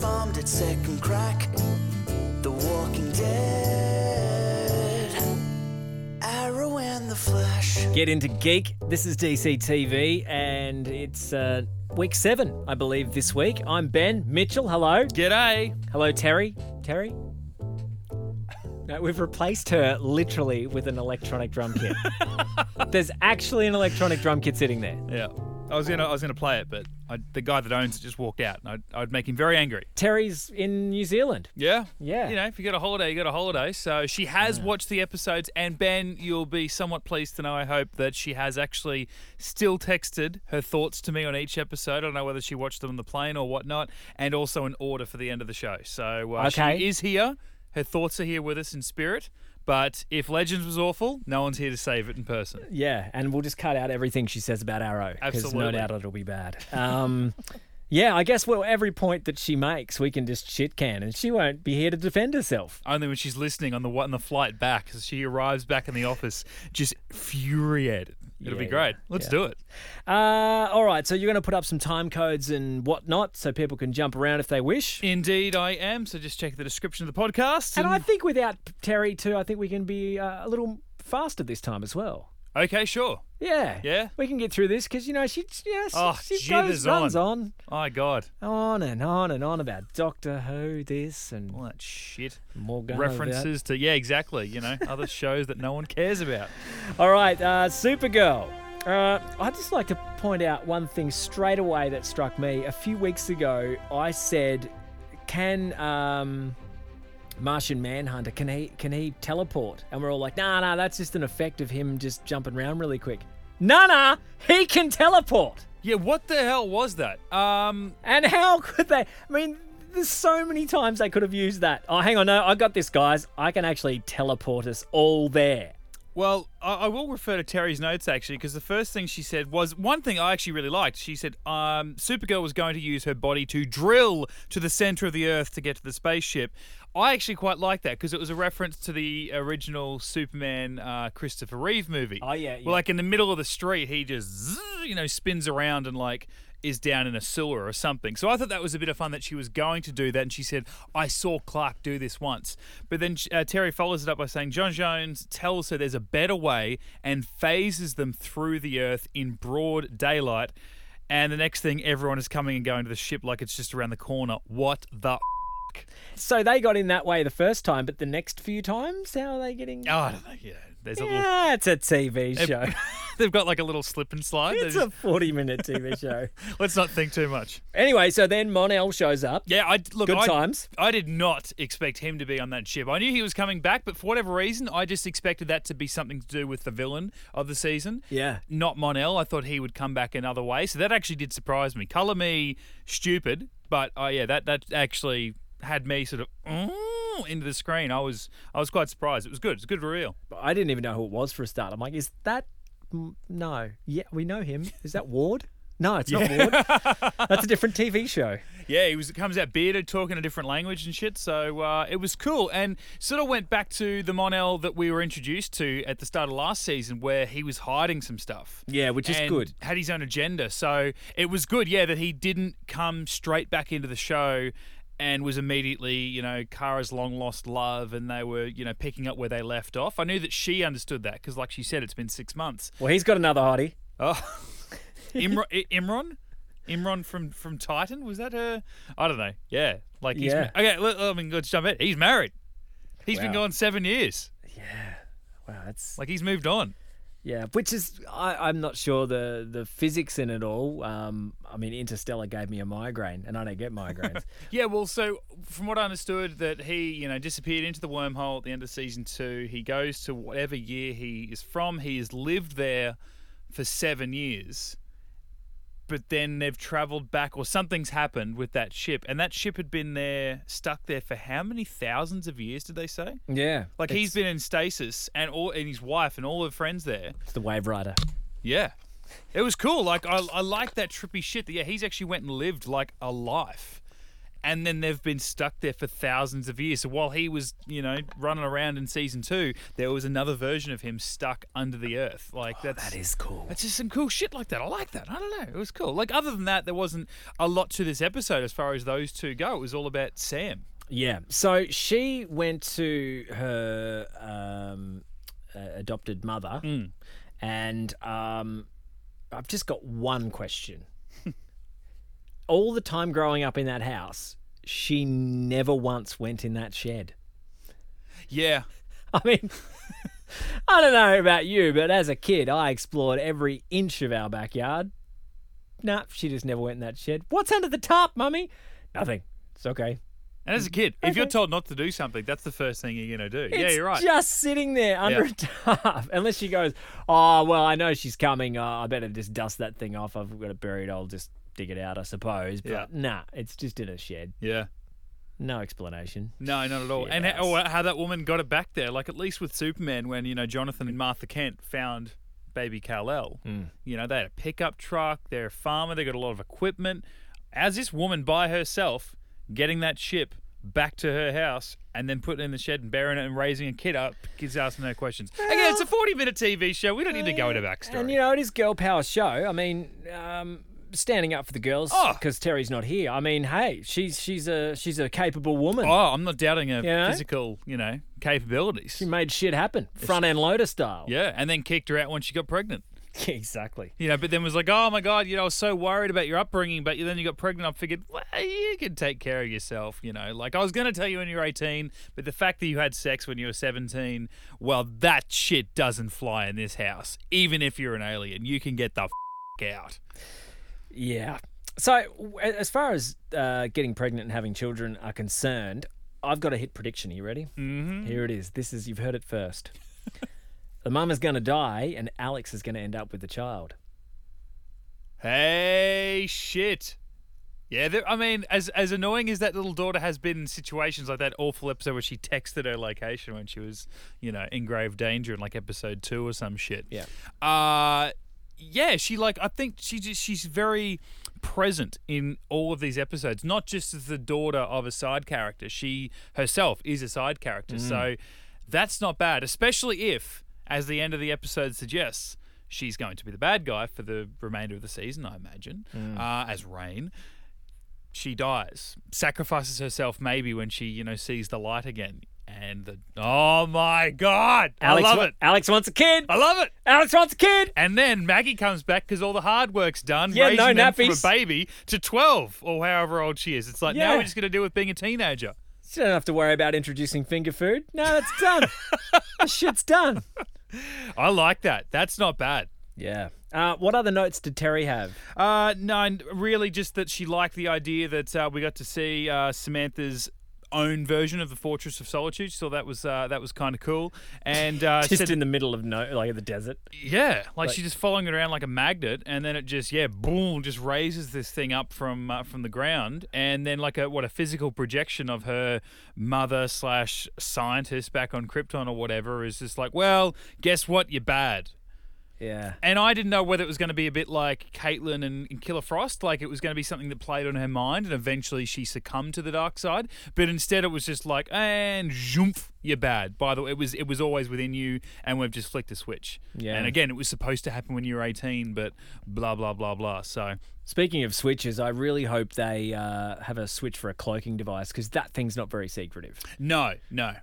bombed at second crack. The Walking Dead. Arrow and the Flash. Get into geek. This is DC TV, and it's uh, week seven, I believe, this week. I'm Ben Mitchell. Hello. G'day. Hello, Terry. Terry? No, we've replaced her literally with an electronic drum kit. There's actually an electronic drum kit sitting there. Yeah. I was gonna I was gonna play it, but I, the guy that owns it just walked out, and I'd, I'd make him very angry. Terry's in New Zealand. Yeah. Yeah. You know, if you got a holiday, you got a holiday. So she has watched the episodes, and Ben, you'll be somewhat pleased to know, I hope, that she has actually still texted her thoughts to me on each episode. I don't know whether she watched them on the plane or whatnot, and also an order for the end of the show. So uh, Okay. she is here. Her thoughts are here with us in spirit. But if Legends was awful, no one's here to save it in person. Yeah, and we'll just cut out everything she says about Arrow. Because no doubt it'll be bad. Um, yeah, I guess well, every point that she makes, we can just shit can, and she won't be here to defend herself. Only when she's listening on the on the flight back, as she arrives back in the office, just infuriated. It'll be great. yeah, Let's yeah. do it. Uh, all right, so you're going to put up some time codes and whatnot so people can jump around if they wish. Indeed, I am. So just check the description of the podcast. And I think without Terry too, I think we can be uh, a little faster this time as well. Okay, sure. Yeah, Yeah? we can get through this because you know she, yeah, she, Oh, she goes, runs on, My God, on and on and on about Doctor Who, this and all that shit. Morgana. that. References to yeah, exactly. You know, other shows that no one cares about. All right, uh, Supergirl. Uh, I'd just like to point out one thing straight away that struck me. A few weeks ago, I said, "Can um, Martian Manhunter can he can he teleport?" And we're all like, "Nah, nah, that's just an effect of him just jumping around really quick." Nah, nah, he can teleport. Yeah, what the hell was that? Um, And how could they? I mean, there's so many times they could have used that. Oh, hang on, no, I got this, guys. I can actually teleport us all there. Well, I, I will refer to Terry's notes actually, because the first thing she said was one thing I actually really liked. She said um, Supergirl was going to use her body to drill to the center of the Earth to get to the spaceship. I actually quite like that because it was a reference to the original Superman uh, Christopher Reeve movie. Oh, yeah, yeah. Well, like in the middle of the street, he just zzz, you know spins around and like is down in a sewer or something. So I thought that was a bit of fun that she was going to do that, and she said, "I saw Clark do this once." But then uh, Terry follows it up by saying, "John Jones tells her there's a better way and phases them through the Earth in broad daylight." And the next thing, everyone is coming and going to the ship like it's just around the corner. What the? F- So they got in that way the first time, but the next few times, how are they getting? oh, I don't know. Yeah, there's a little. yeah, it's a TV show. They've got like a little slip and slide. It's a 40 minute TV show. let's not think too much. Anyway, so then Mon-El shows up. Yeah, I look. Good I, times. I did not expect him to be on that ship. I knew he was coming back, but for whatever reason, I just expected that to be something to do with the villain of the season. Yeah. Not Mon-El. I thought he would come back another way. So that actually did surprise me. Color me stupid, but oh yeah, that that actually had me sort of "Mm," into the screen. I was I was quite surprised. It was good. It's good reveal. I didn't even know who it was for a start. I'm like, is that. No. Yeah, we know him. Is that Ward? No, it's not Ward. That's a different TV show. Yeah, he was comes out bearded, talking a different language and shit. So uh, it was cool, and sort of went back to the Mon-El that we were introduced to at the start of last season, where he was hiding some stuff. Yeah, which is good. Had his own agenda, so it was good. Yeah, that he didn't come straight back into the show. And was immediately, you know, Kara's long lost love, and they were, you know, picking up where they left off. I knew that she understood that because, like she said, it's been six months. Well, he's got another hottie. Oh, Imran, I- Imran, Imran from from Titan was that her? I don't know. Yeah, like he's Yeah. ma- okay. Let, I mean, let's jump in. He's married. He's been gone seven years. Yeah. Wow, that's. Like he's moved on. Yeah, which is I, I'm not sure the the physics in it all. Um, I mean, Interstellar gave me a migraine, and I don't get migraines. Yeah, well, so from what I understood, that he, you know, disappeared into the wormhole at the end of season two. He goes to whatever year he is from. He has lived there for seven years, but then they've traveled back, or something's happened with that ship, and that ship had been there, stuck there for how many thousands of years? Did they say? Yeah. Like he's been in stasis, and all and his wife and all her friends there. It's the Wave Rider. Yeah. It was cool. Like I, I like that trippy shit. That, yeah, he's actually went and lived like a life, and then they've been stuck there for thousands of years. So while he was, you know, running around in season two, there was another version of him stuck under the earth. Like that's That is cool. that's just some cool shit like that. I like that. I don't know. It was cool. Like other than that, there wasn't a lot to this episode as far as those two go. It was all about Sam. Yeah. So she went to her um, uh, adopted mother, and um, I've just got one question. All the time growing up in that house, she never once went in that shed. Yeah. I mean, I don't know about you, but as a kid, I explored every inch of our backyard. Nah, she just never went in that shed. What's under the tarp, mummy? Nothing. It's okay. And as a kid, if you're told not to do something, that's the first thing you're gonna do. yeah, you're right. Just sitting there under Yeah. a tarp. Unless she goes, oh, well, I know she's coming. Uh, I better just dust that thing off. I've got it buried. I'll just dig it out, I suppose. But Yeah. nah, it's just in a shed. yeah. No explanation. No, not at all. Shit and how, or how that woman got it back there, like at least with Superman, when you know Jonathan and Martha Kent found baby Kal-El. You know they had a pickup truck. They're a farmer. They got a lot of equipment. As this woman by herself getting that ship back to her house and then putting it in the shed and burying it and raising a kid up, kids asking no questions. Again, it's a forty-minute TV show. We don't need to go into backstory. And you know, it is girl power show. I mean, um, standing up for the girls Oh. because Terry's not here. I mean, hey, she's she's a she's a capable woman. oh, I'm not doubting her You know? physical, you know, capabilities. She made shit happen, front end loader style. yeah, and then kicked her out when she got pregnant. exactly. You know, but then was like, oh my God, you know, I was so worried about your upbringing, but then you got pregnant. I figured, well, you can take care of yourself, you know. Like, I was going to tell you when you were 18, but the fact that you had sex when you were 17, well, that shit doesn't fly in this house. Even if you're an alien, you can get the f- out. Yeah. So, as far as uh, getting pregnant and having children are concerned, I've got a hit prediction. Are you ready? Mm-hmm. Here it is. This is you've heard it first. the mum is going to die, and Alex is going to end up with the child. Hey, shit. Yeah, there- I mean, as as annoying as that little daughter has been in situations like that awful episode where she texted her location when she was, you know, in grave danger in like episode two or some shit. Yeah. Uh yeah, she like I think she just she's very present in all of these episodes, not just as the daughter of a side character. She herself is a side character. So that's not bad, especially if, as the end of the episode suggests, she's going to be the bad guy for the remainder of the season, I imagine, uh, as Reign. She dies, sacrifices herself maybe when she, you know, sees the light again. And the oh my god, Alex, I love it. Alex wants a kid. I love it. Alex wants a kid. And then Maggie comes back because all the hard work's done, Yeah, raising no them from a baby to 12 or however old she is. It's like, now we're just going to deal with being a teenager. You don't have to worry about introducing finger food. No, that's done. the shit's done. I like that. That's not bad. Yeah. Uh, what other notes did Terry have? Uh, no, really just that she liked the idea that uh, we got to see uh, Samantha's own version of the Fortress of Solitude. So that was uh, that was kind of cool. And uh, Just said- in the middle of no, like the desert. Yeah, like, she's just following it around like a magnet, and then it just yeah, boom, just raises this thing up from uh, from the ground, and then like a what a physical projection of her mother slash scientist back on Krypton or whatever is just like, well, guess what, you're bad. Yeah. And I didn't know whether it was going to be a bit like Caitlin and, and Killer Frost, like it was going to be something that played on her mind, and eventually she succumbed to the dark side. But instead, it was just like, and zoomp, you're bad. By the way, it was it was always within you, and we've just flicked a switch. Yeah. And again, it was supposed to happen when you were 18, but blah blah blah blah. So Speaking of switches, I really hope they uh, have a switch for a cloaking device because that thing's not very secretive. no, no.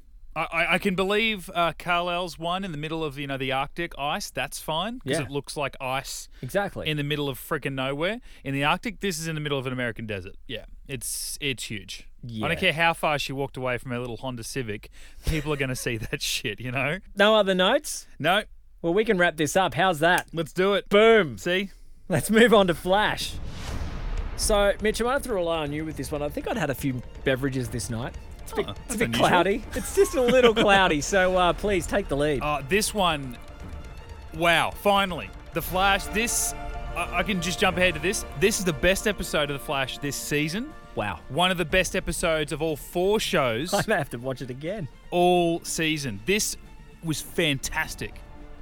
I, I- can believe uh, Kal-El's one in the middle of you know the Arctic ice. That's fine because Yeah. it looks like ice Exactly. in the middle of freaking nowhere. In the Arctic, this is in the middle of an American desert. Yeah, it's it's huge. I don't care how far she walked away from her little Honda Civic. People are going to see that shit. You know? no other notes? No, Well, we can wrap this up. How's that? let's do it. Boom. See? Let's move on to Flash. So, Mitch, I might have to rely on you with this one. I think I'd had a few beverages this night. It's a bit, it's a bit cloudy. It's just a little cloudy. So, uh, please take the lead. Uh, this one, wow! Finally, the Flash. This I, I can just jump ahead to this. This is the best episode of The Flash this season. Wow. One of the best episodes of all four shows I may have to watch it again. all season. This was fantastic.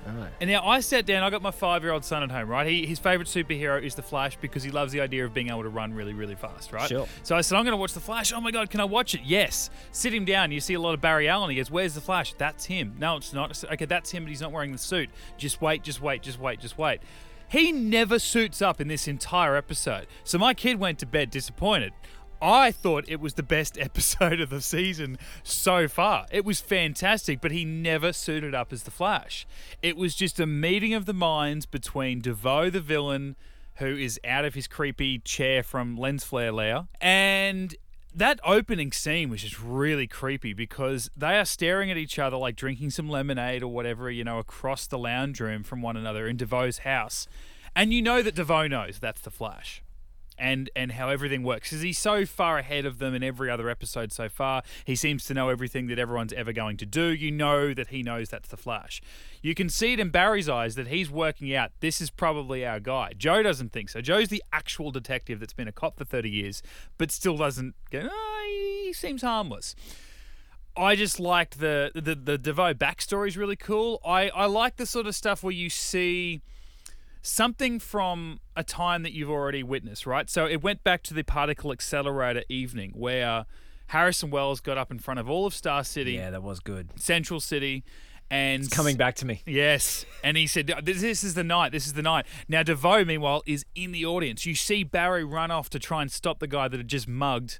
Alright. And now I sat down. I got my five-year-old son at home. Right, he, his favorite superhero is the Flash because he loves the idea of being able to run really, really fast. Right. Sure. So I said, I'm going to watch the Flash. Oh my God, can I watch it? Yes. Sit him down. You see a lot of Barry Allen. He goes, "Where's the Flash?" That's him. No, it's not. Okay, that's him, but he's not wearing the suit. Just wait. Just wait. Just wait. Just wait. He never suits up in this entire episode. So my kid went to bed disappointed. I thought it was the best episode of the season so far. It was fantastic, but he never suited up as the Flash. It was just a meeting of the minds between DeVoe, the villain, who is out of his creepy chair from lens flare layer, and that opening scene was just really creepy because they are staring at each other like drinking some lemonade or whatever, you know, across the lounge room from one another in DeVoe's house. And you know that DeVoe knows that's the Flash and and how everything works because he's so far ahead of them in every other episode so far. He seems to know everything that everyone's ever going to do. You know that he knows that's the Flash. You can see it in Barry's eyes that he's working out this is probably our guy. Joe doesn't think so. Joe's the actual detective that's been a cop for 30 years, but still doesn't go, oh, he seems harmless. I just liked the the the DeVoe backstory is really cool. I I like the sort of stuff where you see something from a time that you've already witnessed, right? So it went back to the particle accelerator evening where Harrison Wells got up in front of all of Star City, Yeah, that was good. Central City, and It's coming back to me. Yes. And he said, this, this is the night. This is the night. Now, DeVoe, meanwhile, is in the audience. You see Barry run off to try and stop the guy that had just mugged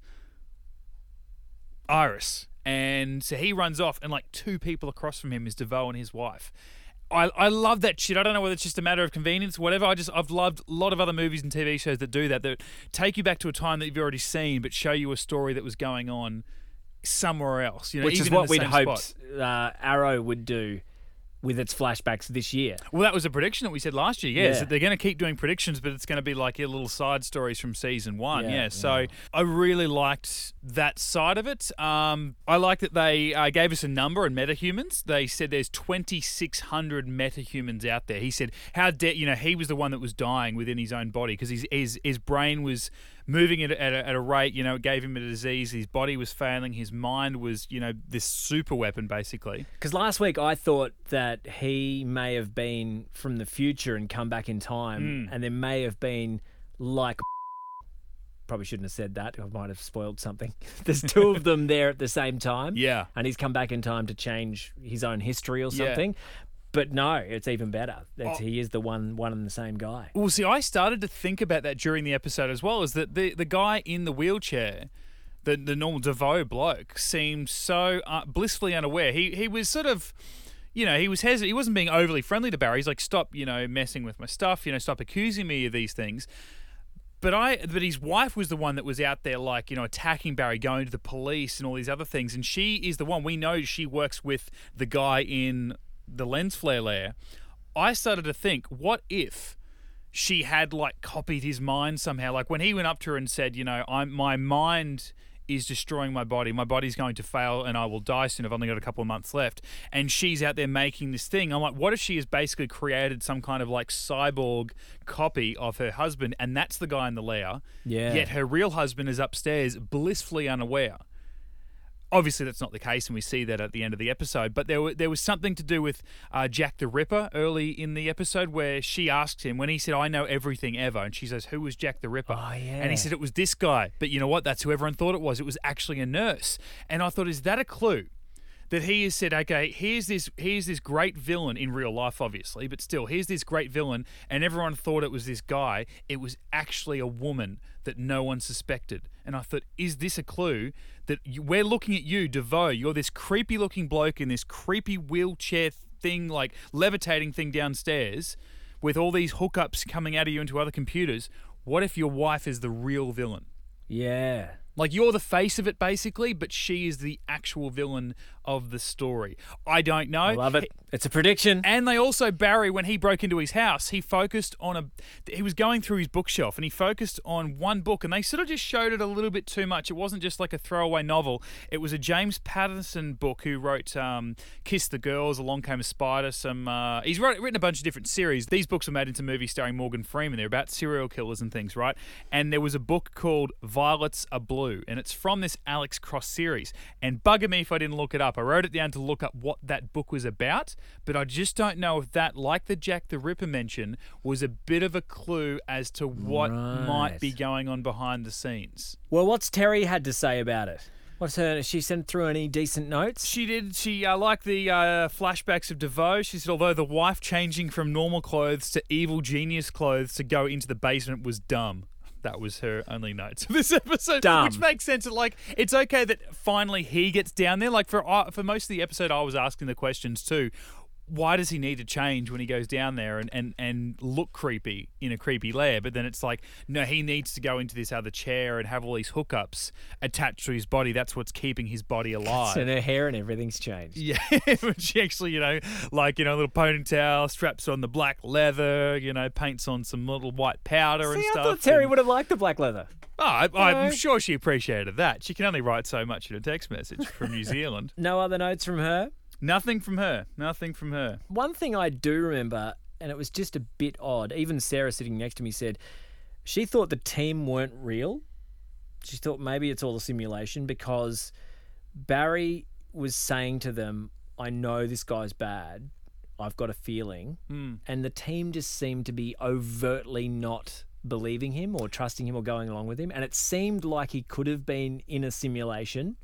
Iris. And so he runs off, and like two people across from him is DeVoe and his wife. I, I love that shit. I don't know whether it's just a matter of convenience, whatever. I just I've loved a lot of other movies and TV shows that do that, that take you back to a time that you've already seen, but show you a story that was going on somewhere else. You know, Which is what we'd hoped uh, Arrow would do with its flashbacks this year. Well, that was a prediction that we said last year. Yeah, is Yeah. that they're going to keep doing predictions, but it's going to be like your little side stories from season one. Yeah. Yeah, so I really liked that side of it. Um, I like that they uh, gave us a number on metahumans. They said there's 2,600 metahumans out there. He said how de- you know he was the one that was dying within his own body because his, his his brain was moving at, a- at, a, at a rate. You know, it gave him a disease. His body was failing. His mind was you know this super weapon basically. Because last week I thought that he may have been from the future and come back in time, Hmm. and there may have been like. Probably shouldn't have said that. I might have spoiled something. There's two of them there at the same time. Yeah. And he's come back in time to change his own history or Yeah. But no, it's even better. It's, Oh. He is the one, one and the same guy. Well, see, I started to think about that during the episode as well. Is that the the guy in the wheelchair, the the normal DeVoe bloke, seemed so uh, blissfully unaware. He he was sort of. You know, he was hesitant. He wasn't being overly friendly to Barry. He's like, "Stop, you know, messing with my stuff. You know, stop accusing me of these things." But I, but his wife was the one that was out there, like you know, attacking Barry, going to the police and all these other things. And she is the one we know. She works with the guy in the lens flare layer. I started to think, what if she had like copied his mind somehow? Like when he went up to her and said, you know, I'm my mind is destroying my body. My body's going to fail and I will die soon. I've only got a couple of months left. And she's out there making this thing. I'm like, what if she has basically created some kind of like cyborg copy of her husband and that's the guy in the lair? Yeah. Yet her real husband is upstairs, blissfully unaware. Obviously, that's not the case, and we see that at the end of the episode. But there, wa- there was something to do with uh, Jack the Ripper early in the episode where she asked him when he said, "I know everything ever," and she says, "Who was Jack the Ripper?" Oh, yeah. And he said it was this guy. But you know what? That's who everyone thought it was. It was actually a nurse. And I thought, is that a clue? That he has said, okay, here's this here's this great villain in real life, obviously, but still, here's this great villain, and everyone thought it was this guy. It was actually a woman that no one suspected. And I thought, is this a clue that you, we're looking at you, DeVoe? You're this creepy looking bloke in this creepy wheelchair thing, like levitating thing downstairs, with all these hookups coming out of you into other computers. What if your wife is the real villain? Yeah. Like you're the face of it basically, but she is the actual villain of the story. I don't know. I love it. It's a prediction. And they also Barry when he broke into his house, he focused on a he was going through his bookshelf and he focused on one book and they sort of just showed it a little bit too much. It wasn't just like a throwaway novel. It was a James Patterson book who wrote um, Kiss the Girls, Along Came a Spider, some uh, he's wrote, written a bunch of different series. These books were made into movies starring Morgan Freeman. They're about serial killers and things, right? And there was a book called Violets Are Blue and it's from this Alex Cross series. And bugger me if I didn't look it up. I wrote it down to look up what that book was about, but I just don't know if that, like the Jack the Ripper mention, was a bit of a clue as to what might be going on behind the scenes. Well, what's Terry had to say about it? What's her? She sent through any decent notes? She did. She uh, liked the uh, flashbacks of DeVoe. She said, although the wife changing from normal clothes to evil genius clothes to go into the basement was dumb. That was her only notes for this episode, Dumb. which makes sense. Like, it's okay that finally he gets down there. Like for uh, for most of the episode, I was asking the questions too. Why does he need to change when he goes down there and, and, and look creepy in a creepy lair? But then it's like, no, he needs to go into this other chair and have all these hookups attached to his body. That's what's keeping his body alive. And her hair and everything's changed. Yeah, she actually, you know, like, you know, a little ponytail, straps on the black leather, you know, paints on some little white powder and I stuff. thought Terry and- would have liked the black leather. Oh, I, I'm No. sure she appreciated that. She can only write so much in a text message from New Zealand. No other notes from her. Nothing from her. Nothing from her. One thing I do remember, and it was just a bit odd. Even Sarah sitting next to me said she thought the team weren't real. She thought maybe it's all a simulation because Barry was saying to them, I know this guy's bad. I've got a feeling. Hmm. And the team just seemed to be overtly not believing him or trusting him or going along with him. And it seemed like he could have been in a simulation,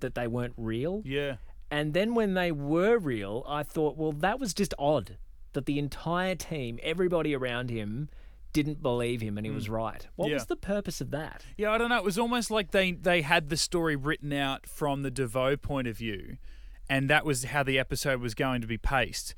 that they weren't real. Yeah. And then when they were real, I thought, well, that was just odd that the entire team, everybody around him, didn't believe him and he was hmm. right. What Yeah. was the purpose of that? Yeah, I don't know. It was almost like they, they had the story written out from the DeVoe point of view, and that was how the episode was going to be paced.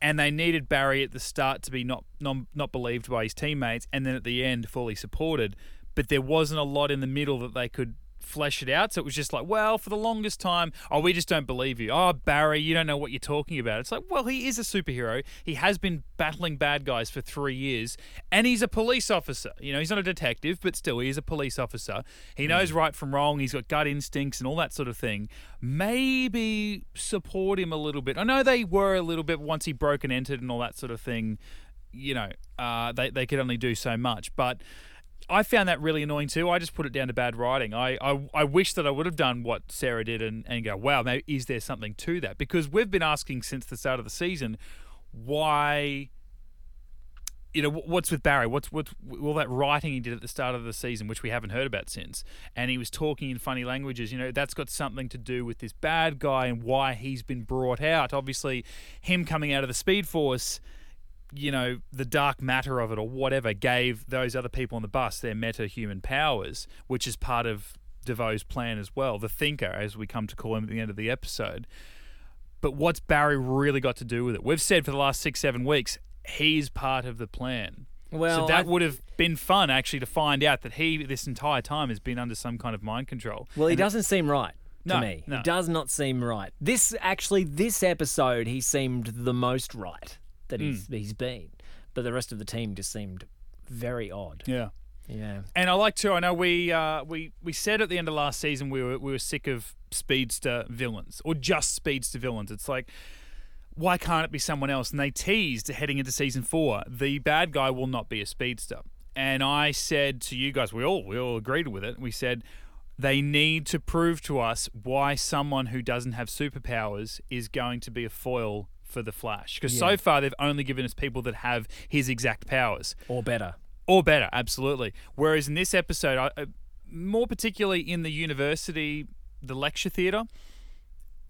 And they needed Barry at the start to be not, not not believed by his teammates, and then at the end fully supported. But there wasn't a lot in the middle that they could flesh it out. So it was just like, well, for the longest time, oh, we just don't believe you. Oh, Barry, you don't know what you're talking about. It's like, well, he is a superhero. He has been battling bad guys for three years, and he's a police officer. You know, he's not a detective, but still, he is a police officer. He knows right from wrong. He's got gut instincts and all that sort of thing. Maybe support him a little bit. I know they were a little bit once he broke and entered and all that sort of thing. You know, uh, they they could only do so much, but. I found that really annoying too. I just put it down to bad writing. I, I, I wish that I would have done what Sarah did and, and go, wow, maybe is there something to that? Because we've been asking since the start of the season why, you know, what's with Barry? What's with all that writing he did at the start of the season, which we haven't heard about since? And he was talking in funny languages. You know, that's got something to do with this bad guy and why he's been brought out. Obviously, him coming out of the Speed Force you know, the dark matter of it or whatever gave those other people on the bus their meta human powers, which is part of DeVoe's plan as well. The thinker, as we come to call him at the end of the episode. But what's Barry really got to do with it? We've said for the last six, seven weeks, he's part of the plan. Well, so that I- would have been fun actually to find out that he, this entire time, has been under some kind of mind control. Well, he And doesn't seem right to No, me. no. He does not seem right. This actually, this episode, he seemed the most right that he's Hmm. he's been, but the rest of the team just seemed very odd. Yeah. Yeah. And I like to. I know we uh, we we said at the end of last season we were we were sick of speedster villains or just speedster villains. It's like why can't it be someone else? And they teased heading into season four, the bad guy will not be a speedster. And I said to you guys, we all we all agreed with it. We said they need to prove to us why someone who doesn't have superpowers is going to be a foil for the Flash. Because so far they've only given us people that have his exact powers Or better. or better, absolutely. Whereas in this episode, I, uh, more particularly in the university, the lecture theatre,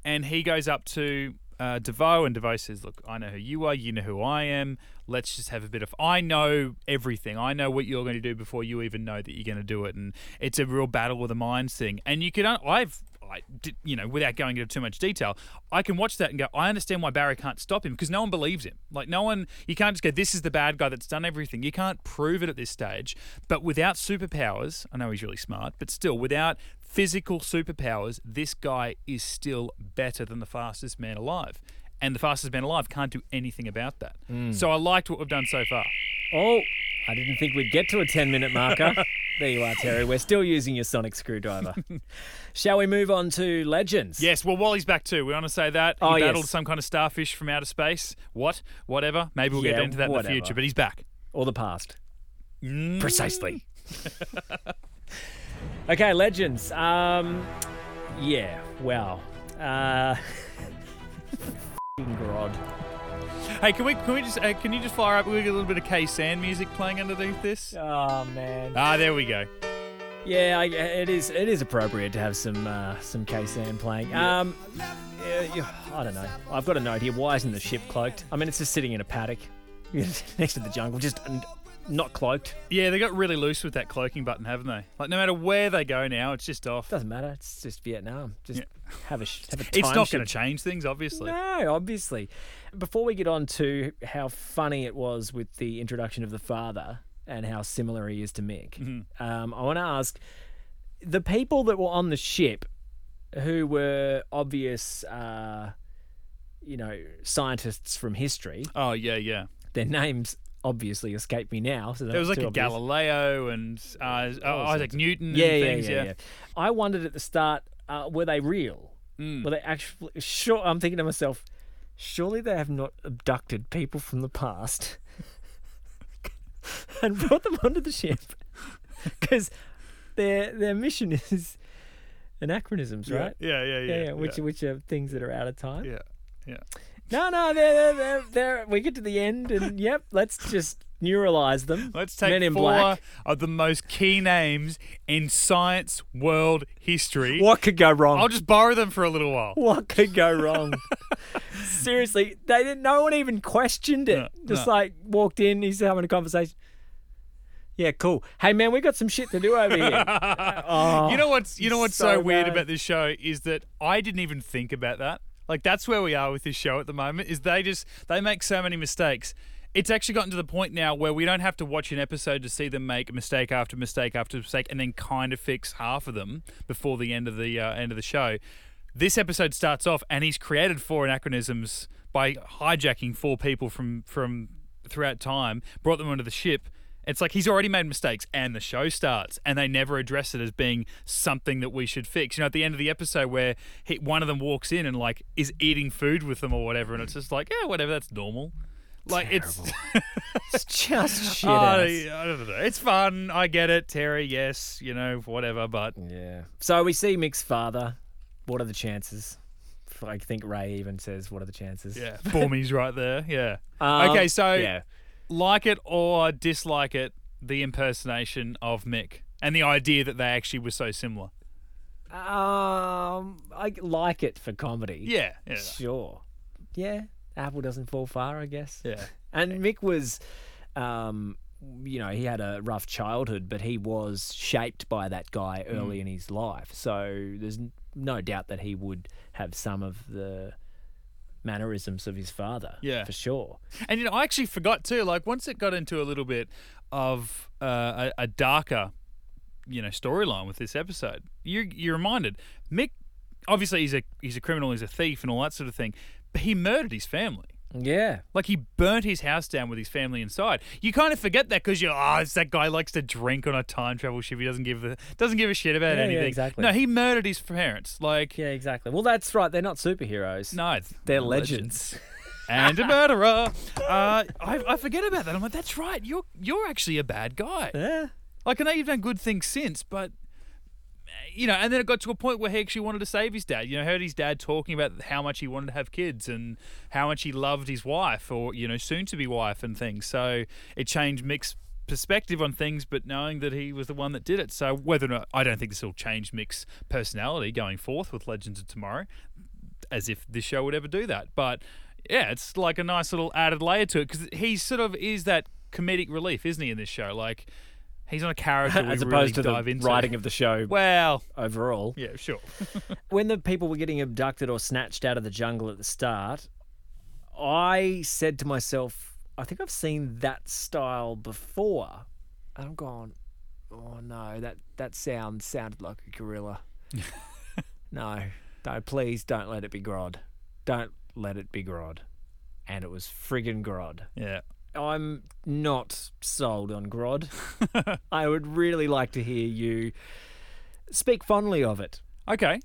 and he goes up to uh, DeVoe, and DeVoe says, "Look, I know who you are. You know who I am. Let's just have a bit of. I know everything. I know what you're going to do before you even know that you're going to do it, and it's a real battle with the minds thing. And you can, I've." I did, you know, without going into too much detail, I can watch that and go, I understand why Barry can't stop him because no one believes him. Like, no one, you can't just go, this is the bad guy that's done everything. You can't prove it at this stage. But without superpowers, I know he's really smart, but still, without physical superpowers, this guy is still better than the fastest man alive. And the fastest man alive can't do anything about that. Mm. So I liked what we've done so far. Oh, I didn't think we'd get to a 10 minute marker. there you are, Terry. We're still using your sonic screwdriver. Shall we move on to legends? Yes, well, Wally's back too. We want to say that. He Oh, yes. battled some kind of starfish from outer space. What? Whatever. Maybe we'll Yeah, get into that in the future, but he's back. Or the past? Mm. Precisely. okay, legends. Um, yeah, wow. Uh, f***ing God. Hey, can we can we just uh, can you just fire up? We get a little bit of Khe Sanh music playing underneath this. Oh, man. Ah, there we go. Yeah, I, it is. It is appropriate to have some uh, some Khe Sanh playing. Um, yeah, yeah, I don't know. I've got a note here. Why isn't the ship cloaked? I mean, it's just sitting in a paddock next to the jungle, just not cloaked. Yeah, they got really loose with that cloaking button, haven't they? Like no matter where they go now, it's just off. Doesn't matter. It's just Vietnam. Just Yeah. have a sh- have a It's not going to change things, obviously. No, obviously. Before we get on to how funny it was with the introduction of the father and how similar he is to Mick, Mm-hmm. um, I want to ask the people that were on the ship who were obvious, uh, you know, scientists from history, Oh yeah, yeah. their names obviously escape me now. So There was like a obvious. Galileo and uh, uh, Isaac Newton. Yeah, and yeah, things, yeah, yeah. I wondered at the start, uh, were they real? Mm. Were they actually? Sure, I'm thinking to myself, surely they have not abducted people from the past and brought them onto the ship because their their mission is anachronisms, Yeah, right? Yeah, yeah, yeah. yeah, yeah, which which are things that are out of time. yeah, yeah. No, no, they're, they're, they're, they're, we get to the end and yep, let's just neuralize them. Let's take Men in four Black. of the most key names in science world history. What could go wrong? I'll just borrow them for a little while. What could go wrong? Seriously, they didn't. No one even questioned it. No, Just no. like walked in, he's having a conversation. Yeah, cool. Hey man, we got some shit to do over here. oh, you know what's you know what's so, so weird bad. about this show is that I didn't even think about that. Like that's where we are with this show at the moment. Is they just they make so many mistakes. It's actually gotten to the point now where we don't have to watch an episode to see them make mistake after mistake after mistake and then kind of fix half of them before the end of the uh, end of the show. This episode starts off and he's created four anachronisms by hijacking four people from from throughout time, brought them onto the ship. It's like he's already made mistakes, and the show starts, and they never address it as being something that we should fix. You know, at the end of the episode where he, one of them walks in and like is eating food with them or whatever, and it's just like, yeah, whatever, that's normal. Like it's, it's just shit. Oh. I don't know. It's fun. I get it, Terry. Yes, you know, whatever. But Yeah. So we see Mick's father. What are the chances? I think Ray even says, "What are the chances?" yeah, Formy's right there. Yeah. Um, okay, so yeah, like it or dislike it, the impersonation of Mick and the idea that they actually were so similar. um, I like it for comedy. Yeah, yeah, Sure. Yeah, apple doesn't fall far, I guess. yeah. And Mick was, um, you know, he had a rough childhood, but he was shaped by that guy early Mm. in his life. So there's no doubt that he would have some of the mannerisms of his father. Yeah. for sure. And you know, I actually forgot too. Like once it got into a little bit of uh, a, a darker, you know, storyline with this episode, you you're reminded Mick. Obviously, he's a he's a criminal, he's a thief, and all that sort of thing. But he murdered his family. Yeah. Like he burnt his house down with his family inside. You kind of forget that because you're, oh, it's that guy likes to drink on a time travel ship. He doesn't give a doesn't give a shit about Yeah, yeah, anything. exactly. No, he murdered his parents. Like Yeah, exactly. Well, that's right. They're not superheroes. no, They're legends. and a murderer. Uh, I, I forget about that. I'm like, that's right. You're you're actually a bad guy. Yeah. Like I know you've done good things since, but you know, and then it got to a point where he actually wanted to save his dad. You know, heard his dad talking about how much he wanted to have kids and how much he loved his wife or you know soon to be wife and things. So it changed Mick's perspective on things, but knowing that he was the one that did it. So whether or not I don't think this will change Mick's personality going forth with Legends of Tomorrow, as if this show would ever do that. But yeah, it's like a nice little added layer to it because he sort of is that comedic relief, isn't he, in this show? Like He's not a character we as really opposed to the dive into. writing of the show Well, overall. yeah, sure. when the people were getting abducted or snatched out of the jungle at the start, I said to myself, I think I've seen that style before. And I'm going, oh no, that, that sound sounded like a gorilla. no, no, please don't let it be Grodd. Don't let it be Grodd. And it was friggin' Grodd. Yeah. I'm not sold on Grodd. I would really like to hear you speak fondly of it. Okay.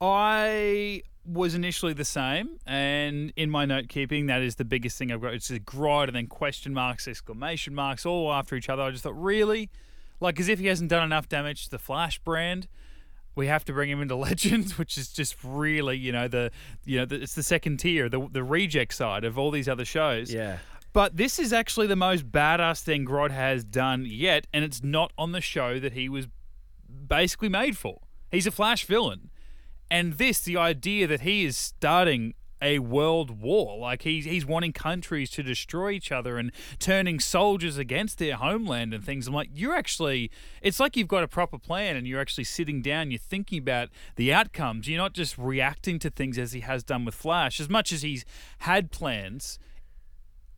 I was initially the same, and in my note keeping, that is the biggest thing I've got. It's a Grodd and then question marks, exclamation marks, all after each other. I just thought, really? Like, as if he hasn't done enough damage to the Flash brand. We have to bring him into Legends, which is just really, you know, the, you know, the, it's the second tier, the the reject side of all these other shows. Yeah. But this is actually the most badass thing Grodd has done yet, and it's not on the show that he was basically made for. He's a Flash villain. And this, the idea that he is starting a world war, like he's he's wanting countries to destroy each other and turning soldiers against their homeland and things. I'm like, you're actually, it's like you've got a proper plan and you're actually sitting down, you're thinking about the outcomes. You're not just reacting to things as he has done with Flash. As much as he's had plans,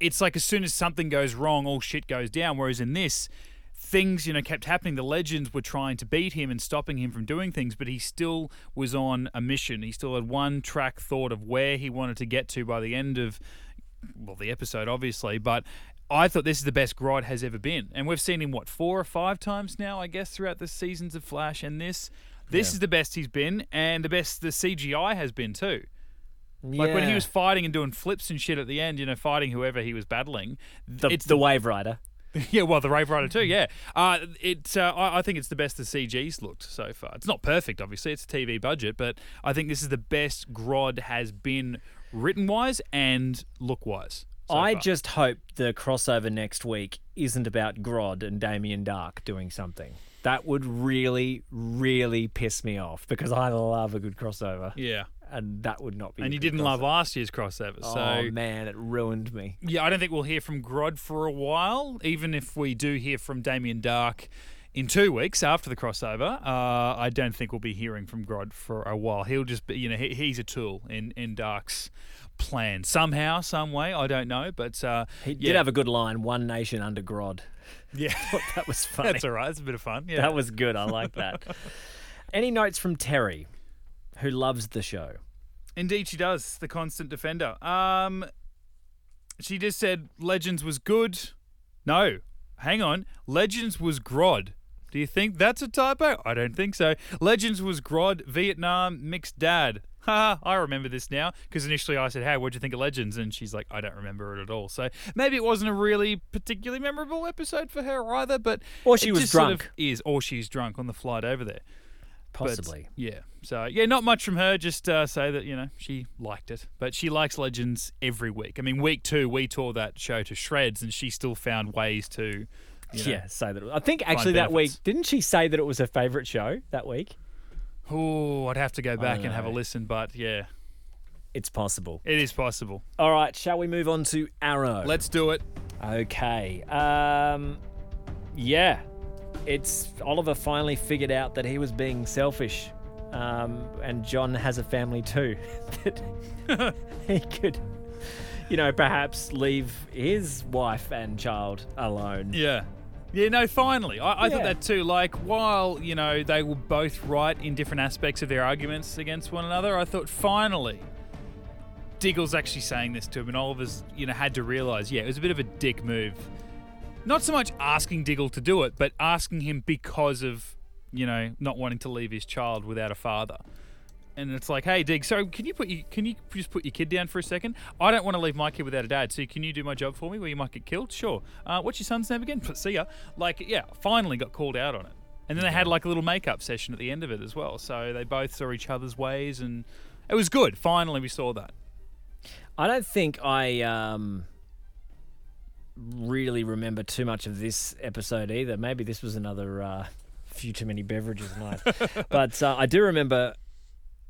it's like as soon as something goes wrong, all shit goes down. Whereas in this, things you know kept happening. The legends were trying to beat him and stopping him from doing things, but he still was on a mission. He still had one track thought of where he wanted to get to by the end of well the episode, obviously, but. I thought this is the best Grodd has ever been, and we've seen him what four or five times now, I guess, throughout the seasons of Flash. And this, this Yeah. is the best he's been, and the best the CGI has been too. Like when he was fighting and doing flips and shit at the end, you know, fighting whoever he was battling. the, it's the Wave Rider. yeah, well, the Rave Rider too. Yeah, uh, it's. Uh, I, I think it's the best the CG's looked so far. It's not perfect, obviously. It's a TV budget, but I think this is the best Grodd has been written wise and look wise. so I far. just hope the crossover next week isn't about Grodd and Damien Darhk doing something. That would really, really piss me off because I love a good crossover, yeah, and that would not be. and you didn't love last year's crossover, so oh man, it ruined me. yeah, I don't think we'll hear from Grodd for a while. Even if we do hear from Damien Darhk in two weeks after the crossover, uh, I don't think we'll be hearing from Grodd for a while. He'll just be, you know, he, he's a tool in in Darhk's plan somehow, some way. I don't know, but uh, He yeah. did have a good line: "One nation under Grodd." yeah. That was funny. That's all right. It's a bit of fun. Yeah. That was good. I like that. Any notes from Terry, who loves the show? Indeed, she does. The constant defender. Um, she just said Legends was good. No, hang on. Legends was Grodd. Do you think that's a typo? I don't think so. Legends was Grodd, Vietnam, Mick's dad. Ha, I remember this now because initially I said, "Hey, what'd you think of Legends?" And she's like, "I don't remember it at all." So maybe it wasn't a really particularly memorable episode for her either. But Or she was just sort of drunk. is, or she's drunk on the flight over there. But, Possibly. yeah. So yeah, not much from her. Just uh, say that you know she liked it, but she likes Legends every week. I mean, week two we tore that show to shreds, and she still found ways to. You know, Yeah, say that. I think actually that week, didn't she say that it was her favourite show that week? Oh, I'd have to go back and have a listen, but yeah, It's possible. it is possible. All right, shall we move on to Arrow? Let's do it. Okay. Um, yeah, it's Oliver finally figured out that he was being selfish, um, and John has a family too. that he could, you know, perhaps leave his wife and child alone. Yeah. Yeah, no, finally. I, I thought that too. Like, while, you know, they were both right in different aspects of their arguments against one another, I thought finally Diggle's actually saying this to him, and Oliver's, you know, had to realize, yeah, it was a bit of a dick move. Not so much asking Diggle to do it, but asking him because of, you know, not wanting to leave his child without a father. And it's like, hey, Dig, so can you put you can you just put your kid down for a second? I don't want to leave my kid without a dad. So can you do my job for me, where you might get killed? Sure. Uh, what's your son's name again? See ya. Like, yeah, finally got called out on it. And then they had like a little makeup session at the end of it as well. So they both saw each other's ways, and it was good. Finally, we saw that. I don't think I um, really remember too much of this episode either. Maybe this was another uh, few too many beverages night. but uh, I do remember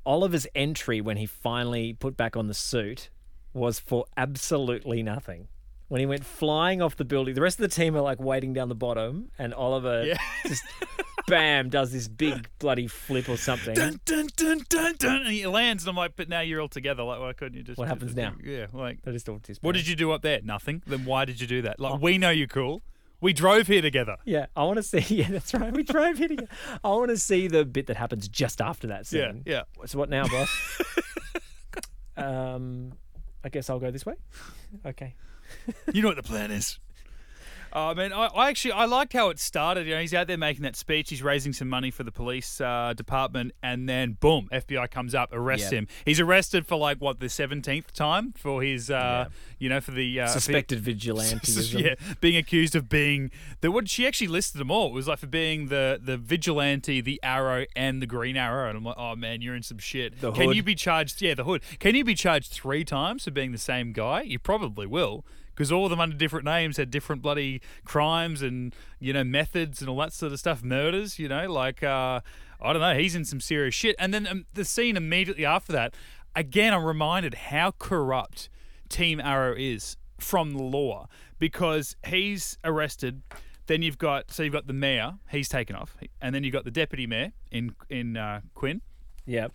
Oliver's entry when he finally put back on the suit was for absolutely nothing. when he went flying off the building. The rest of the team are like waiting down the bottom, and Oliver Yeah. just bam does this big bloody flip or something. Dun, dun, dun, dun, dun, and he lands, and I'm like, but now you're all together. Like, why couldn't you just? What happens now? Yeah, like, just all just what did you do up there? Nothing. Then why did you do that? Oh. Like, we know you're cool. We drove here together. Yeah, I want to see. Yeah, that's right. We drove here together. I want to see the bit that happens just after that scene. Yeah, yeah. So what now, boss? um, I guess I'll go this way. Okay. You know what the plan is. Oh mean, I, I actually I liked how it started. You know, he's out there making that speech. He's raising some money for the police uh, department, and then boom, FBI comes up, arrests him. He's arrested for like what the seventeenth time for his, uh, Yeah. you know, for the uh, Suspected vigilantism. yeah, being accused of being the what she actually listed them all. It was like for being the the vigilante, the arrow, and the green arrow. And I'm like, oh man, you're in some shit. The Can hood. you be charged? Yeah, the hood. Can you be charged three times for being the same guy? You probably will. Because all of them under different names had different bloody crimes and you know methods and all that sort of stuff, murders. You know, like uh, I don't know, he's in some serious shit. And then um, the scene immediately after that, again, I'm reminded how corrupt Team Arrow is from the law because he's arrested. Then you've got so you've got the mayor, he's taken off, and then you've got the deputy mayor in in uh, Quinn, Yep.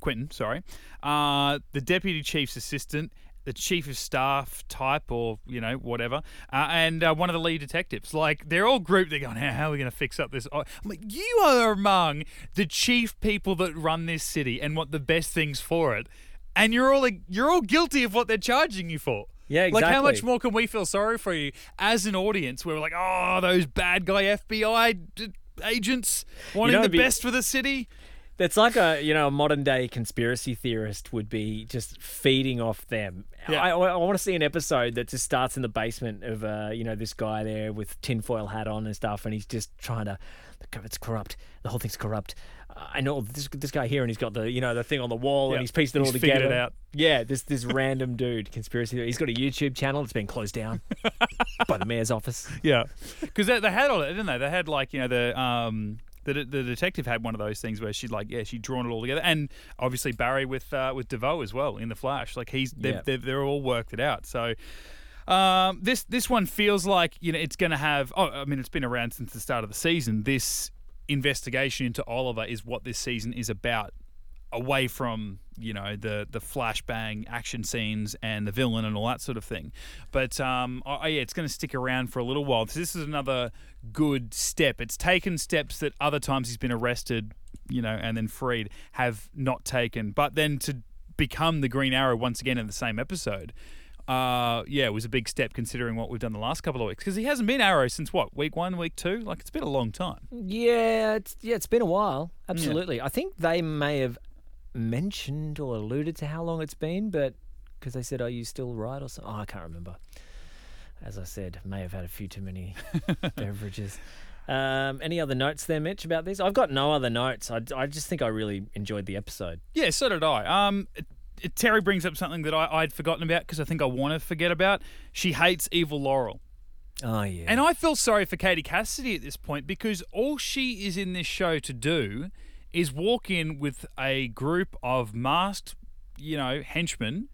Quentin, sorry, uh, the deputy chief's assistant, the chief of staff type, or you know whatever, uh, and uh, one of the lead detectives. Like they're all grouped. They're going, how, are we going to fix up this? I'm like, you are among the chief people that run this city and want the best things for it, and you're all like, you're all guilty of what they're charging you for. Yeah, exactly. Like, how much more can we feel sorry for you as an audience? Where we're like, oh, those bad guy FBI d- agents wanting know, the be- best for the city. That's like a you know a modern day conspiracy theorist would be just feeding off them. Yeah. I, I, want to see an episode that just starts in the basement of uh, you know this guy there with tinfoil hat on and stuff, and he's just trying to. It's corrupt. The whole thing's corrupt. I know this this guy here, and he's got the you know the thing on the wall, Yeah. and he's pieced it all He's together. it out. Yeah, this this random dude conspiracy. He's got a YouTube channel that's been closed down by the mayor's office. Yeah, because they, they had all it, didn't they? They had like you know the um the the detective had one of those things where she'd like yeah she'd drawn it all together, and obviously Barry with uh, with Devoe as well in the Flash. Like he's they've, Yeah. they've, they're all worked it out. So. Um, this this one feels like you know it's going to have. Oh, I mean, it's been around since the start of the season. This investigation into Oliver is what this season is about away from you know the the flashbang action scenes and the villain and all that sort of thing. But um, I, I- yeah, it's going to stick around for a little while. So this is another good step. It's taken steps that other times he's been arrested, you know, and then freed have not taken. But then to become the Green Arrow once again in the same episode. Uh, yeah, it was a big step considering what we've done the last couple of weeks because he hasn't been Arrow since what week one, week two. Like it's been a long time. Yeah, it's, yeah, it's been a while. Absolutely. I think they may have mentioned or alluded to how long it's been, but because they said, "Are you still right?" or something. Oh, I can't remember. As I said, may have had a few too many beverages. Um, any other notes there, Mitch, about this? I've got no other notes. I, I just think I really enjoyed the episode. Yeah, so did I. Um, it- it- Terry brings up something that I, I'd forgotten about because I think I want to forget about. She hates Evil Laurel. Oh yeah, And I feel sorry for Katie Cassidy at this point because all she is in this show to do is walk in with a group of masked, you know, henchmen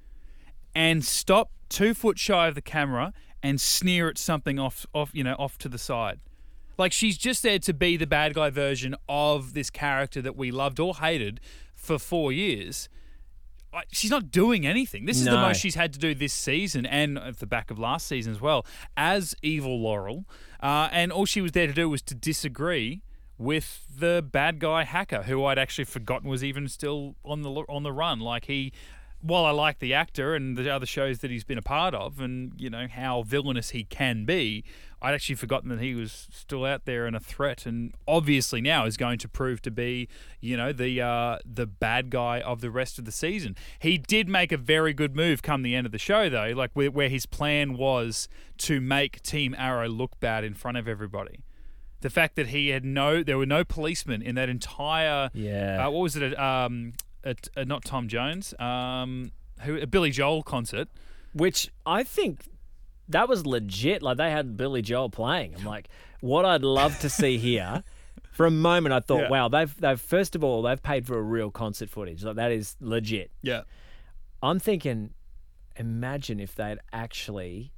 and stop two foot shy of the camera and sneer at something off, off, you know, off to the side. Like she's just there to be the bad guy version of this character that we loved or hated for four years. She's not doing anything. This is the most she's had to do this season and at the back of last season as well as Evil Laurel. Uh, and all she was there to do was to disagree with the bad guy hacker, who I'd actually forgotten was even still on the on the run. Like he, while I like the actor and the other shows that he's been a part of, and you know how villainous he can be, I'd actually forgotten that he was still out there and a threat, and obviously now is going to prove to be, you know, the uh, the bad guy of the rest of the season. He did make a very good move come the end of the show, though, like where, where his plan was to make Team Arrow look bad in front of everybody. The fact that he had no, there were no policemen in that entire yeah. uh, what was it? Um, at, uh, not Tom Jones. Um, who? A Billy Joel concert. Which I think that was legit. Like they had Billy Joel playing. I'm like, what I'd love to see here. For a moment, I thought, Yeah. wow, they've they've first of all they've paid for a real concert footage. Like that is legit. Yeah. I'm thinking, imagine if they'd actually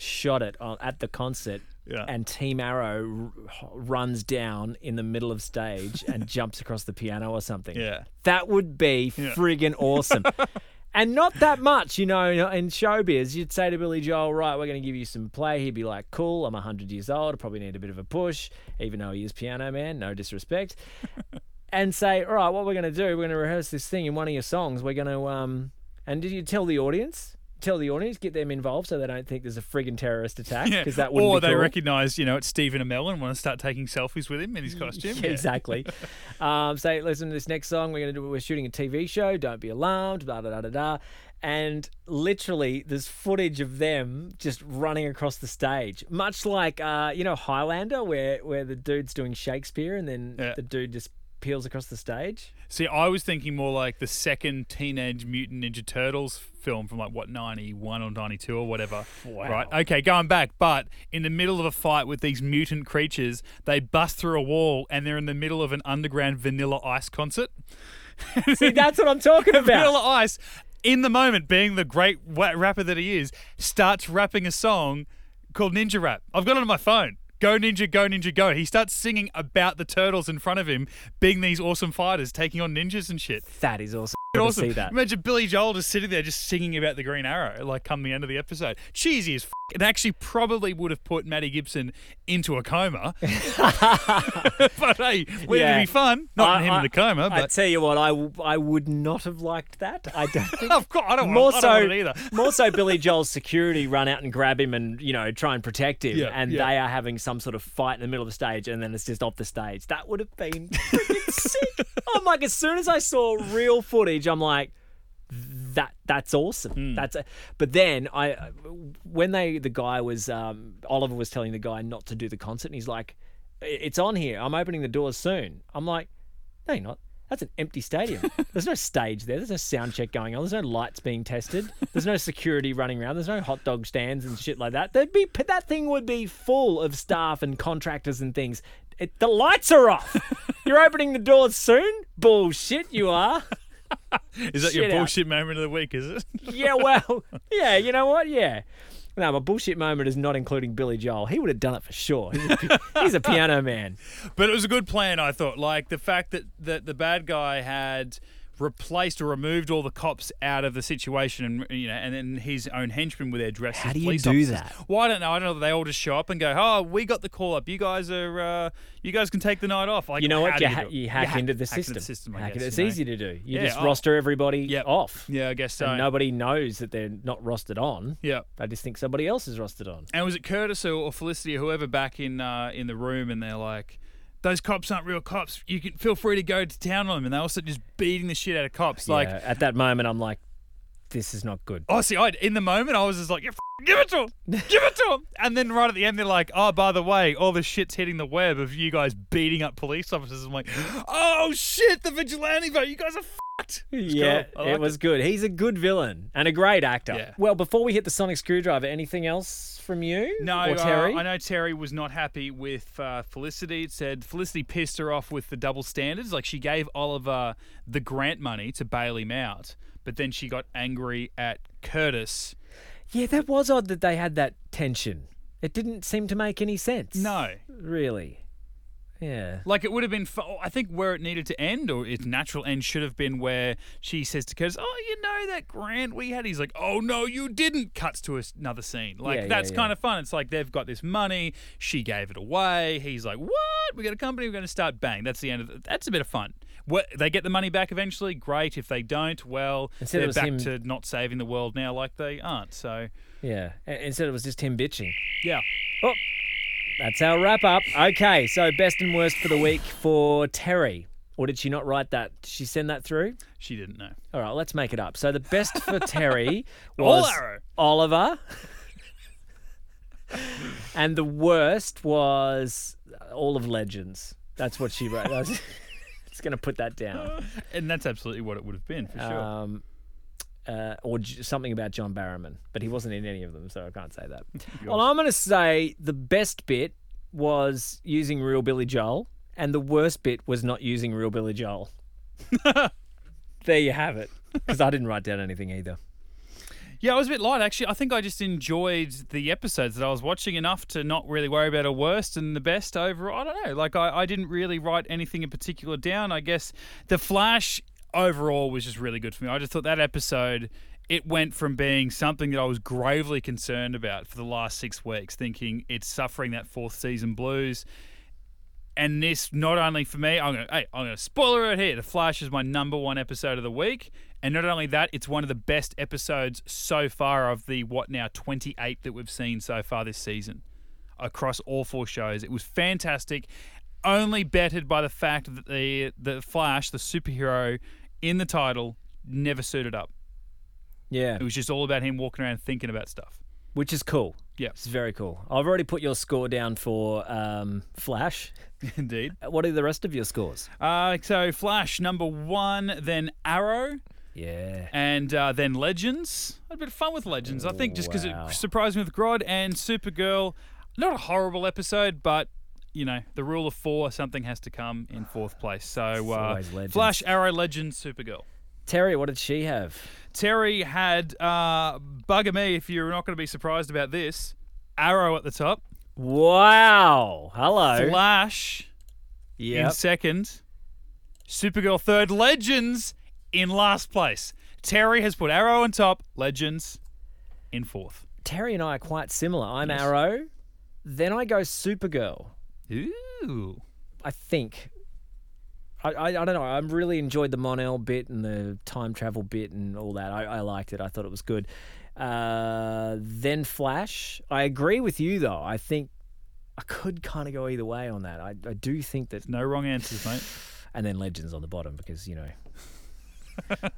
shot it on, at the concert. Yeah. And Team Arrow r- runs down in the middle of stage and jumps across the piano or something. Yeah. That would be friggin' awesome. and not that much, you know, in showbiz. You'd say to Billy Joel, right, we're going to give you some play. He'd be like, cool, I'm 100 years old. I probably need a bit of a push, even though he is piano man, no disrespect. and say, all right, what we're going to do, we're going to rehearse this thing in one of your songs. We're going to, um, and did you tell the audience? Tell the audience, get them involved so they don't think there's a friggin' terrorist attack because that wouldn't or they cool. recognise, you know, it's Stephen Amell and want to start taking selfies with him in his costume. Yeah, exactly. um, say, listen to this next song. We're gonna do. We're shooting a TV show. Don't be alarmed. Blah da da da da. And literally, there's footage of them just running across the stage, much like uh, you know Highlander, where where the dude's doing Shakespeare and then Yeah. the dude just peels across the stage. See, I was thinking more like the second Teenage Mutant Ninja Turtles film from like what ninety one or ninety two or whatever. Wow. Right. Okay, going back, but in the middle of a fight with these mutant creatures, they bust through a wall and they're in the middle of an underground Vanilla Ice concert. See, that's what I'm talking about. Vanilla Ice, in the moment, being the great rapper that he is, starts rapping a song called Ninja Rap. I've got it on my phone. Go Ninja, go Ninja, go. He starts singing about the turtles in front of him, being these awesome fighters, taking on ninjas and shit. That is awesome. Awesome. see that. Imagine Billy Joel just sitting there, just singing about the Green Arrow, like come the end of the episode. Cheesy as f- It actually probably would have put Matty Gibson into a coma. but hey, we're yeah. to be fun? Not I- him I- in the coma, I but tell you what, I, w- I would not have liked that. I don't think. of course, I don't, more want, I so, don't want it either. more so, Billy Joel's security run out and grab him and you know try and protect him, Yeah, and yeah. they are having some sort of fight in the middle of the stage, and then it's just off the stage. That would have been freaking sick. I'm like, as soon as I saw real footage, I'm like, that that's awesome. Hmm. That's a, but then I when they the guy was um, Oliver was telling the guy not to do the concert, and he's like, it's on here. I'm opening the doors soon. I'm like, no, you're not. That's an empty stadium. There's no stage there. There's no sound check going on. There's no lights being tested. There's no security running around. There's no hot dog stands and shit like that. There'd be that thing would be full of staff and contractors and things. It, the lights are off. You're opening the doors soon. Bullshit, you are. Is that your Shit out. bullshit moment of the week? Is it? Yeah, well, yeah. You know what? Yeah. No, my bullshit moment is not including Billy Joel. He would have done it for sure. He's a, pi- he's a piano man. But it was a good plan, I thought. Like the fact that, that the bad guy had replaced or removed all the cops out of the situation and you know and then his own henchmen were there dressed How as do you do officers. that? Well, I don't know. I don't know. They all just show up and go, "Oh, we got the call up. You guys are, uh, you guys can take the night off." Like, You know what? You, ha- you hack hack- into the system. system, I Hack it. It's you know. easy to do. You Yeah, just oh. roster everybody Yep. off. Yeah, I guess so. And nobody knows that they're not rostered on. yeah. They just think somebody else is rostered on. And was it Curtis or, or Felicity or whoever back in uh, in the room, and they're like, "Those cops aren't real cops. You can feel free to go to town on them." And they're also just beating the shit out of cops. Like, yeah, at that moment, I'm like, this is not good. oh, see, I in the moment I was just like, "Yeah, f- "Give it to him, give it to him." And then right at the end, they're like, "Oh, by the way, all this shit's hitting the web of you guys beating up police officers." I'm like, "Oh shit, the vigilante vote. You guys are fucked." It's Yeah, cool. It was good. He's a good villain and a great actor. Yeah. Well, before we hit the sonic screwdriver, anything else from you? No, or uh, Terry? I know Terry was not happy with uh, Felicity. It said Felicity pissed her off with the double standards. Like she gave Oliver the grant money to bail him out, but then she got angry at Curtis. Yeah, that was odd that they had that tension. It didn't seem to make any sense. No, Really. Yeah. like it would have been. I think where it needed to end, or its natural end, should have been where she says to Curtis, "Oh, you know that grant we had." He's like, "Oh no, you didn't." Cuts to another scene. Like Yeah, yeah, that's yeah. kind of fun. It's like they've got this money. She gave it away. He's like, "What? We got a company. We're going to start bang." That's the end of it. That's a bit of fun. What they get the money back eventually, great. If they don't, well, Instead they're back him- to not saving the world now, like they aren't. So Yeah. Instead, it was just him bitching. yeah. Oh, that's our wrap up. Okay, so best and worst for the week for Terry. Or did she not write that? Did she send that through? She didn't know. All right, let's make it up. So the best for Terry was. Oliver. and the worst was all of Legends. That's what she wrote. Just going to put that down. And that's absolutely what it would have been for sure. Um, uh, or j- something about John Barrowman, but he wasn't in any of them, so I can't say that. well, I'm going to say the best bit was using real Billy Joel, and the worst bit was not using real Billy Joel. there you have it. Because I didn't write down anything either. Yeah, I was a bit light actually. I think I just enjoyed the episodes that I was watching enough to not really worry about a worst and the best overall. I don't know. Like I, I didn't really write anything in particular down. I guess the Flash overall was just really good for me. I just thought that episode it went from being something that I was gravely concerned about for the last six weeks, thinking it's suffering that fourth season blues. And this, not only for me, I'm gonna, hey, I'm gonna spoiler it here. The Flash is my number one episode of the week, and not only that, it's one of the best episodes so far of the what now 28 that we've seen so far this season across all four shows. It was fantastic, only bettered by the fact that the the Flash, the superhero in the title, never suited up. Yeah, It was just all about him walking around thinking about stuff. which is cool. Yeah, It's very cool. I've already put your score down for um, Flash. indeed. What are the rest of your scores? Uh, so Flash number one, then Arrow, Yeah. and uh, then Legends. I had a bit of fun with Legends, I think, just because Wow. it surprised me with Grodd and Supergirl. Not a horrible episode, but you know the rule of four, something has to come in fourth place. So uh. Flash, Arrow, Legends, Supergirl. Terry, what did she have? Terry had uh, bugger me if you're not going to be surprised about this. Arrow at the top, Wow. Hello. Flash in second, Supergirl third, Legends in last place. Terry has put Arrow on top, Legends in fourth. Terry and I are quite similar. I'm Yes. Arrow. Then I go Supergirl. Ooh. I think. I, I, I don't know. I really enjoyed the Mon-El bit and the time travel bit and all that. I, I liked it. I thought it was good. Uh, then Flash. I agree with you though. I think I could kind of go either way on that. I, I do think that. No wrong answers, mate. And then Legends on the bottom because you know.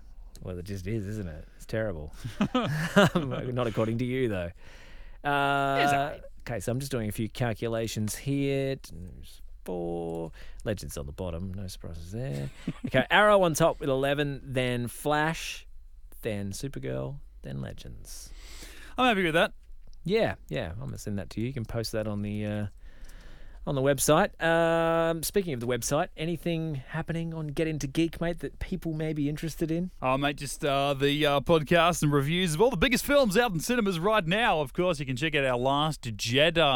well, it just is, isn't it? It's terrible. Not according to you though. Uh, okay, so I'm just doing a few calculations here. There's Four Legends on the bottom. No surprises there. Okay, Arrow on top with 11, then Flash, then Supergirl, then Legends. I'm happy with that. Yeah, yeah. I'm gonna send that to you. You can post that on the uh, on the website. Um, speaking of the website, anything happening on Get Into Geek, mate, that people may be interested in? Oh, mate, just uh, the uh, podcast and reviews of all the biggest films out in cinemas right now. Of course, you can check out our Last Jedi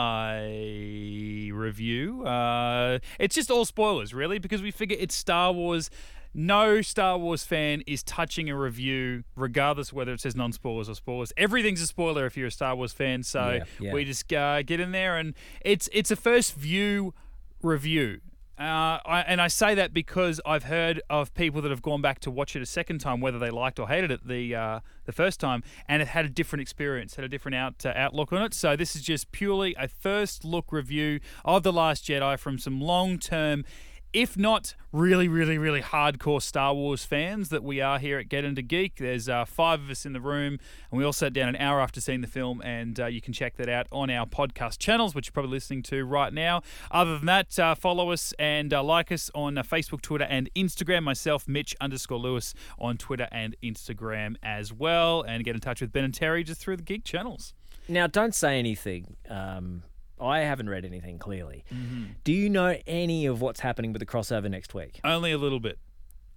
review. Uh, it's just all spoilers, really, because we figure it's Star Wars. No Star Wars fan is touching a review, regardless whether it says non spoilers or spoilers. Everything's a spoiler if you're a Star Wars fan. So Yeah, yeah. we just uh, get in there, and it's it's a first view review. Uh, I, and I say that because I've heard of people that have gone back to watch it a second time, whether they liked or hated it the uh, the first time, and it had a different experience, had a different out uh, outlook on it. So this is just purely a first look review of the Last Jedi from some long term. If not really, really, really hardcore Star Wars fans that we are here at Get Into Geek, there's uh, five of us in the room, and we all sat down an hour after seeing the film, and uh, you can check that out on our podcast channels, which you're probably listening to right now. Other than that, uh, follow us and uh, like us on uh, Facebook, Twitter, and Instagram. Myself, Mitch underscore Lewis on Twitter and Instagram as well, and get in touch with Ben and Terry just through the Geek channels. Now, don't say anything. Um, I haven't read anything clearly. Mm-hmm. Do you know any of what's happening with the crossover next week? Only a little bit.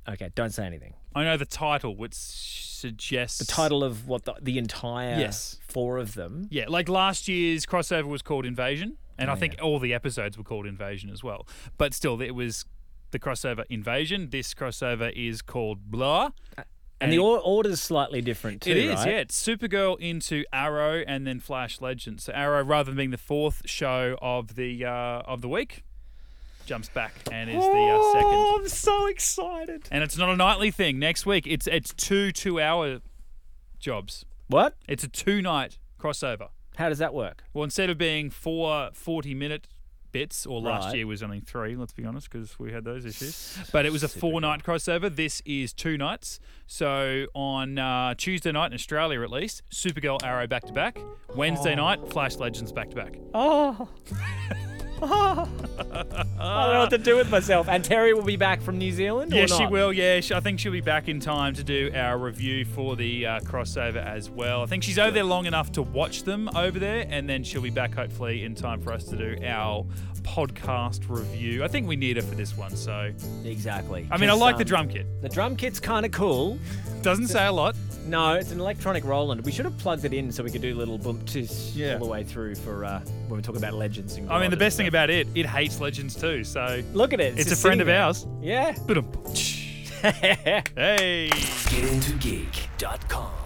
Okay, don't say anything. I know the title, which suggests The title of what the, the entire Yes. four of them. Yeah, like last year's crossover was called Invasion, and Oh, I think all the episodes were called Invasion as well. But still, it was the crossover Invasion. This crossover is called Blah. And the or- order's slightly different too. It is, right? yeah. It's Supergirl into Arrow and then Flash Legends. So Arrow, rather than being the fourth show of the uh, of the week, jumps back and is the uh, second. Oh, I'm so excited. And it's not a nightly thing. Next week, it's it's two two hour jobs. What? It's a two night crossover. How does that work? Well, instead of being four 40 minute bits, or last Right. year was only three, let's be honest, because we had those issues. But it was a four night crossover. This is two nights. So on uh, Tuesday night in Australia, at least, Supergirl Arrow back to back. Wednesday night, Flash Legends back to back. Oh. I don't know what to do with myself. And Terry will be back from New Zealand. or Yeah, she will. Yeah, she, I think she'll be back in time to do our review for the uh, crossover as well. I think she's over there long enough to watch them over there, and then she'll be back hopefully in time for us to do our podcast review. I think we need her for this one, so Exactly. I mean, I like the um, drum kit. The drum kit's kind of cool. Doesn't say a lot. No, it's an electronic Roland. We should have plugged it in so we could do a little boom Yeah. all the way through for uh, when we talk about legends. And I mean, the best thing about it, it hates legends too. So look at it. it's, a just friend of ours. there. Ba-dum. Yeah. Hey. GetIntoGeek.com.